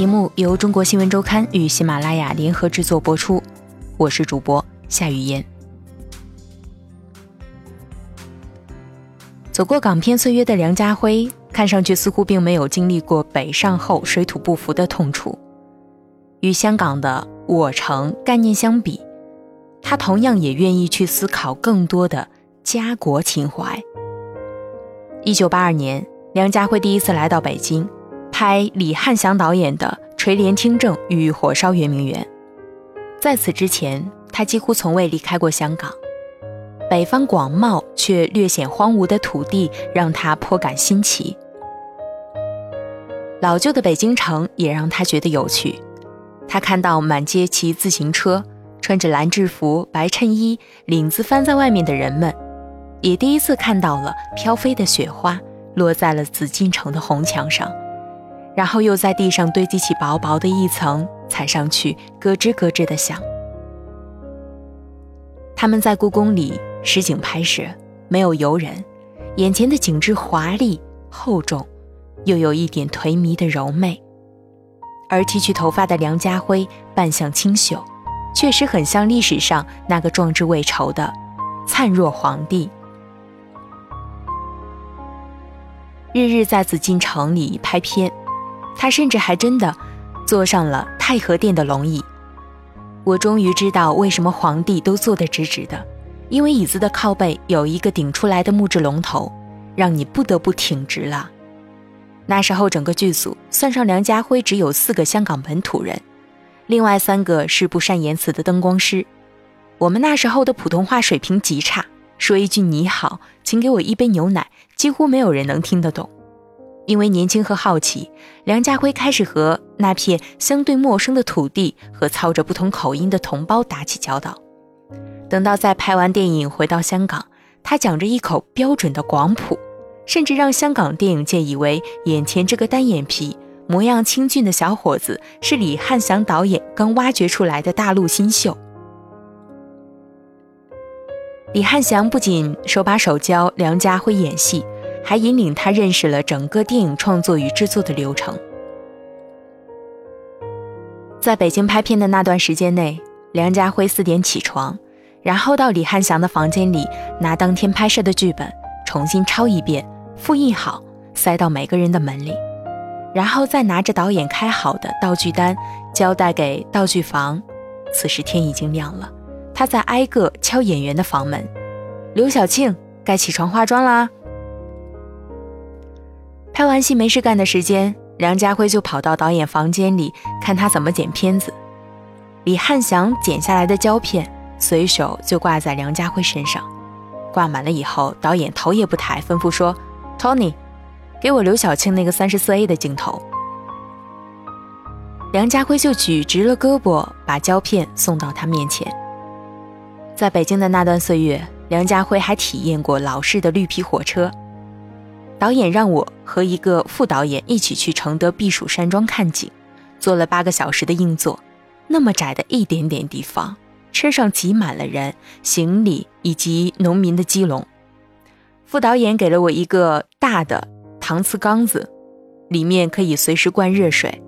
节目由中国新闻周刊与喜马拉雅联合制作播出，我是主播夏雨嫣。走过港片岁月的梁家辉，看上去似乎并没有经历过北上后水土不服的痛楚。与香港的“我城”概念相比，他同样也愿意去思考更多的家国情怀。一九八二年，梁家辉第一次来到北京。拍李翰祥导演的《垂帘听政》与《火烧圆明园》，在此之前，他几乎从未离开过香港。北方广袤却略显荒芜的土地让他颇感新奇。老旧的北京城也让他觉得有趣。他看到满街骑自行车、穿着蓝制服、白衬衣、领子翻在外面的人们，也第一次看到了飘飞的雪花落在了紫禁城的红墙上。然后又在地上堆积起薄薄的一层，踩上去咯吱咯吱的响。他们在故宫里实景拍摄，没有游人，眼前的景致华丽厚重，又有一点颓靡的柔媚。而剃去头发的梁家辉，扮相清秀，确实很像历史上那个壮志未酬的灿若皇帝。日日在紫禁城里拍片。他甚至还真的坐上了太和殿的龙椅。我终于知道为什么皇帝都坐得直直的，因为椅子的靠背有一个顶出来的木质龙头，让你不得不挺直了。那时候整个剧组算上梁家辉只有四个香港本土人，另外三个是不善言辞的灯光师。我们那时候的普通话水平极差，说一句你好，请给我一杯牛奶，几乎没有人能听得懂。因为年轻和好奇，梁家辉开始和那片相对陌生的土地和操着不同口音的同胞打起交道。等到在拍完电影回到香港，他讲着一口标准的广普，甚至让香港电影界以为眼前这个单眼皮、模样清俊的小伙子是李翰祥导演刚挖掘出来的大陆新秀。李翰祥不仅手把手教梁家辉演戏。还引领他认识了整个电影创作与制作的流程。在北京拍片的那段时间内，梁家辉四点起床，然后到李翰祥的房间里拿当天拍摄的剧本，重新抄一遍，复印好，塞到每个人的门里，然后再拿着导演开好的道具单交代给道具房。此时天已经亮了，他在挨个敲演员的房门：“刘晓庆，该起床化妆啦。”拍完戏没事干的时间，梁家辉就跑到导演房间里看他怎么剪片子。李翰祥剪下来的胶片随手就挂在梁家辉身上，挂满了以后，导演头也不抬，吩咐说：“Tony，给我刘晓庆那个三十四 A 的镜头。”梁家辉就举直了胳膊，把胶片送到他面前。在北京的那段岁月，梁家辉还体验过老式的绿皮火车。导演让我和一个副导演一起去承德避暑山庄看景，坐了八个小时的硬座，那么窄的一点点地方，车上挤满了人、行李以及农民的鸡笼。副导演给了我一个大的搪瓷缸子，里面可以随时灌热水。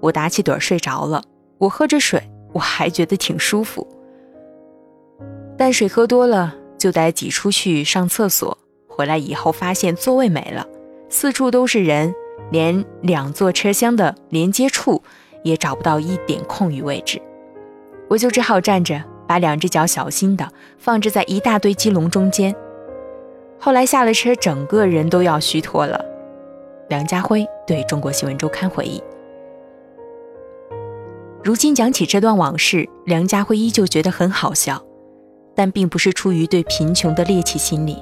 我打起盹睡着了，我喝着水，我还觉得挺舒服。但水喝多了就得挤出去上厕所。回来以后发现座位没了，四处都是人，连两座车厢的连接处也找不到一点空余位置，我就只好站着，把两只脚小心的放置在一大堆鸡笼中间。后来下了车，整个人都要虚脱了。梁家辉对中国新闻周刊回忆：如今讲起这段往事，梁家辉依旧觉得很好笑，但并不是出于对贫穷的猎奇心理。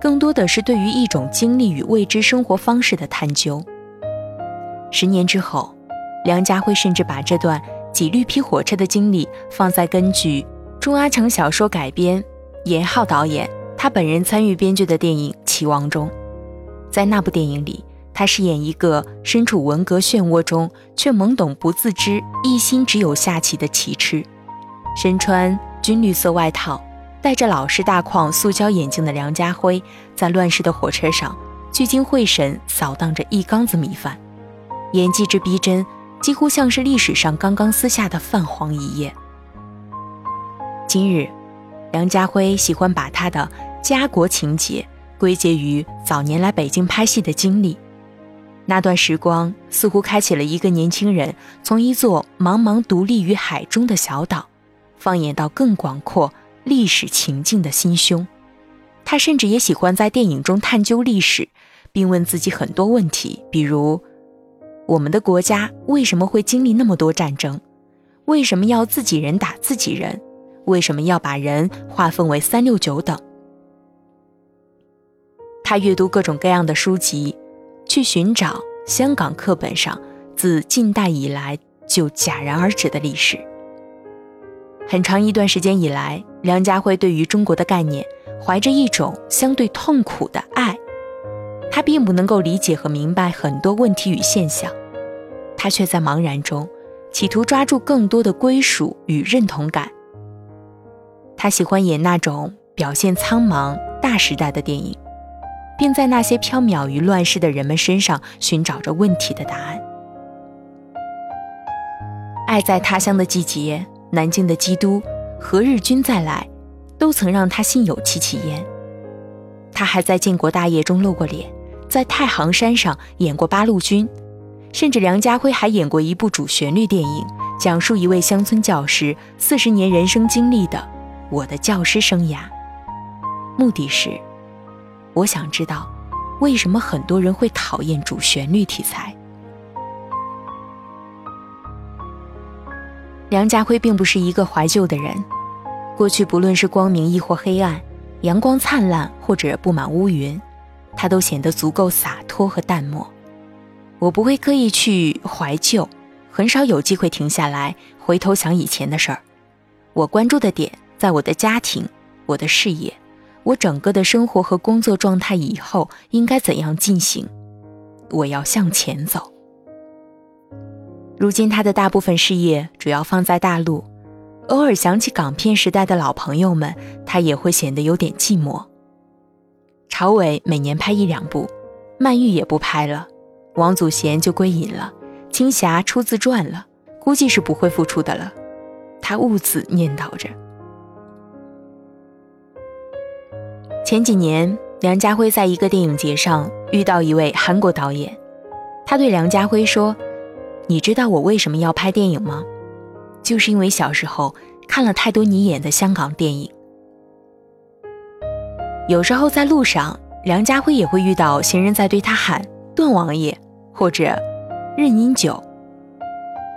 更多的是对于一种经历与未知生活方式的探究。十年之后，梁家辉甚至把这段挤绿皮火车的经历放在根据钟阿成小说改编、严浩导演他本人参与编剧的电影《棋王》中。在那部电影里，他饰演一个身处文革漩涡中却懵懂不自知、一心只有下棋的棋痴，身穿军绿色外套。戴着老式大框塑胶眼镜的梁家辉，在乱世的火车上聚精会神扫荡着一缸子米饭，演技之逼真，几乎像是历史上刚刚撕下的泛黄一页。今日，梁家辉喜欢把他的家国情节归结于早年来北京拍戏的经历。那段时光似乎开启了一个年轻人从一座茫茫独立于海中的小岛，放眼到更广阔历史情境的心胸。他甚至也喜欢在电影中探究历史，并问自己很多问题，比如：我们的国家为什么会经历那么多战争？为什么要自己人打自己人？为什么要把人划分为三六九等？他阅读各种各样的书籍。去寻找香港课本上自近代以来就戛然而止的历史。很长一段时间以来，梁家辉对于中国的概念怀着一种相对痛苦的爱。他并不能够理解和明白很多问题与现象，他却在茫然中企图抓住更多的归属与认同感。他喜欢演那种表现苍茫大时代的电影。并在那些缥缈于乱世的人们身上寻找着问题的答案。爱在他乡的季节，南京的基督，何日君再来，都曾让他心有戚戚焉。他还在建国大业中露过脸，在太行山上演过八路军，甚至梁家辉还演过一部主旋律电影，讲述一位乡村教师四十年人生经历的《我的教师生涯》，目的是。我想知道，为什么很多人会讨厌主旋律题材？梁家辉并不是一个怀旧的人，过去不论是光明亦或黑暗，阳光灿烂或者布满乌云，他都显得足够洒脱和淡漠。我不会刻意去怀旧，很少有机会停下来回头想以前的事儿。我关注的点在我的家庭，我的事业。我整个的生活和工作状态以后应该怎样进行？我要向前走。如今他的大部分事业主要放在大陆，偶尔想起港片时代的老朋友们，他也会显得有点寂寞。朝伟每年拍一两部，曼玉也不拍了，王祖贤就归隐了，青霞出自传了，估计是不会复出的了。他兀自念叨着。前几年，梁家辉在一个电影节上遇到一位韩国导演，他对梁家辉说：“你知道我为什么要拍电影吗？就是因为小时候看了太多你演的香港电影。有时候在路上，梁家辉也会遇到行人在对他喊‘段王爷’或者‘任英九’，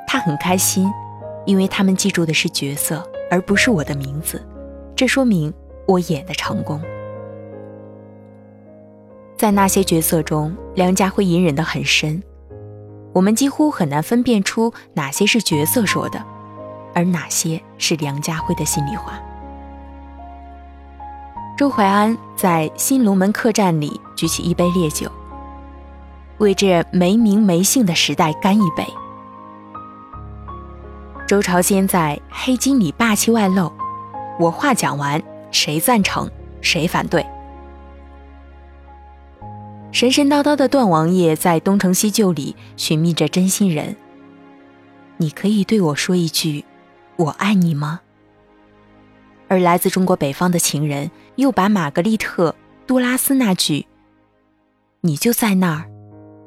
他很开心，因为他们记住的是角色，而不是我的名字。这说明我演的成功。”在那些角色中，梁家辉隐忍得很深，我们几乎很难分辨出哪些是角色说的，而哪些是梁家辉的心里话。周淮安在新龙门客栈里举起一杯烈酒，为这没名没姓的时代干一杯。周朝先在《黑金》里霸气外露，我话讲完，谁赞成，谁反对。神神叨叨的段王爷在《东成西就》里寻觅着真心人。你可以对我说一句“我爱你”吗？而来自中国北方的情人又把玛格丽特·杜拉斯那句“你就在那儿，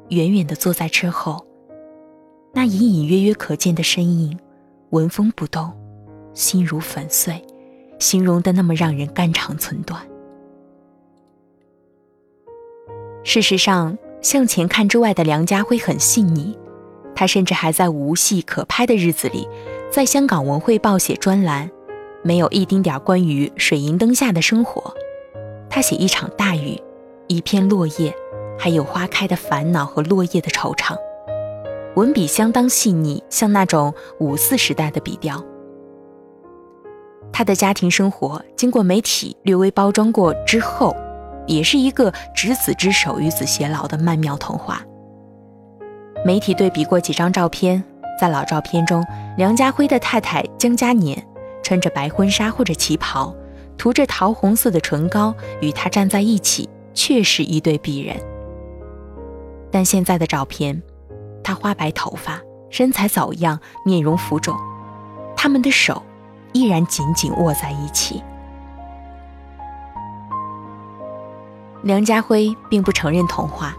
远远的坐在车后，那隐隐约约可见的身影，纹风不动，心如粉碎”，形容的那么让人肝肠寸断。事实上，向前看之外的梁家辉很细腻，他甚至还在无戏可拍的日子里，在香港文汇报写专栏，没有一丁点关于水银灯下的生活。他写一场大雨，一片落叶，还有花开的烦恼和落叶的惆怅，文笔相当细腻，像那种五四时代的笔调。他的家庭生活经过媒体略微包装过之后。也是一个执子之手与子偕老的曼妙童话。媒体对比过几张照片，在老照片中，梁家辉的太太江嘉年穿着白婚纱或者旗袍，涂着桃红色的唇膏，与他站在一起，确是一对璧人。但现在的照片，他花白头发，身材走样，面容浮肿，他们的手依然紧紧握在一起。梁家辉并不承认童话。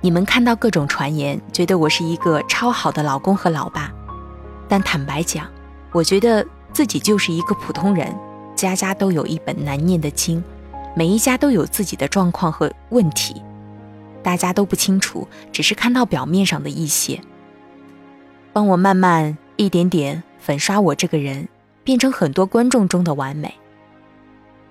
你们看到各种传言，觉得我是一个超好的老公和老爸，但坦白讲，我觉得自己就是一个普通人。家家都有一本难念的经，每一家都有自己的状况和问题，大家都不清楚，只是看到表面上的一些。帮我慢慢一点点粉刷我这个人，变成很多观众中的完美。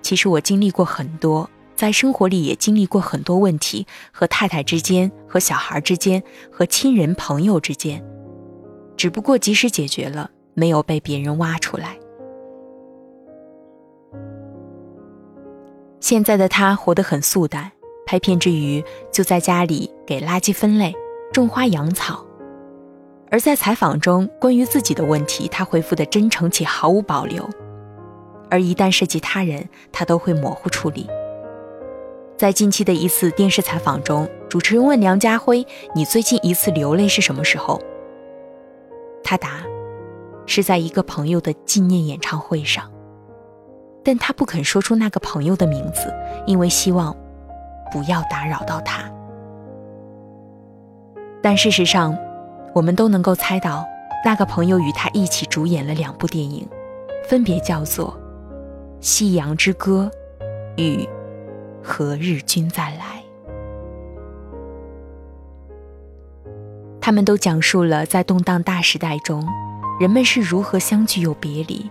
其实我经历过很多。在生活里也经历过很多问题，和太太之间，和小孩之间，和亲人朋友之间，只不过及时解决了，没有被别人挖出来。现在的他活得很素淡，拍片之余就在家里给垃圾分类、种花养草，而在采访中关于自己的问题，他回复的真诚且毫无保留，而一旦涉及他人，他都会模糊处理。在近期的一次电视采访中，主持人问梁家辉：“你最近一次流泪是什么时候？”他答：“是在一个朋友的纪念演唱会上。”但他不肯说出那个朋友的名字，因为希望不要打扰到他。但事实上，我们都能够猜到，那个朋友与他一起主演了两部电影，分别叫做《夕阳之歌》与。何日君再来？他们都讲述了在动荡大时代中，人们是如何相聚又别离。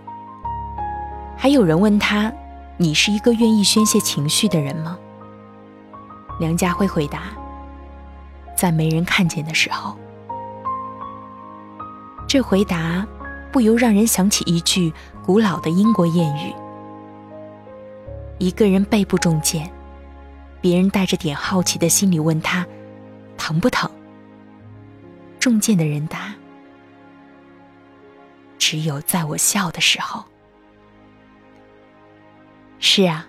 还有人问他：“你是一个愿意宣泄情绪的人吗？”梁家辉回答：“在没人看见的时候。”这回答不由让人想起一句古老的英国谚语：“一个人背部中箭。”别人带着点好奇的心理问他：“疼不疼？”中箭的人答：“只有在我笑的时候。”是啊，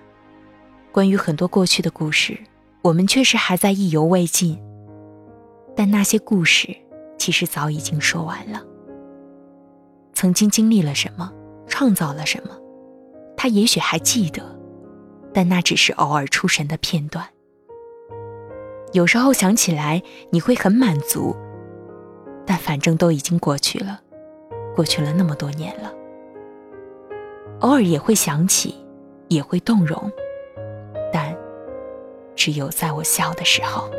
关于很多过去的故事，我们确实还在意犹未尽。但那些故事其实早已经说完了。曾经经历了什么，创造了什么，他也许还记得。但那只是偶尔出神的片段。有时候想起来，你会很满足，但反正都已经过去了，过去了那么多年了。偶尔也会想起，也会动容，但只有在我笑的时候。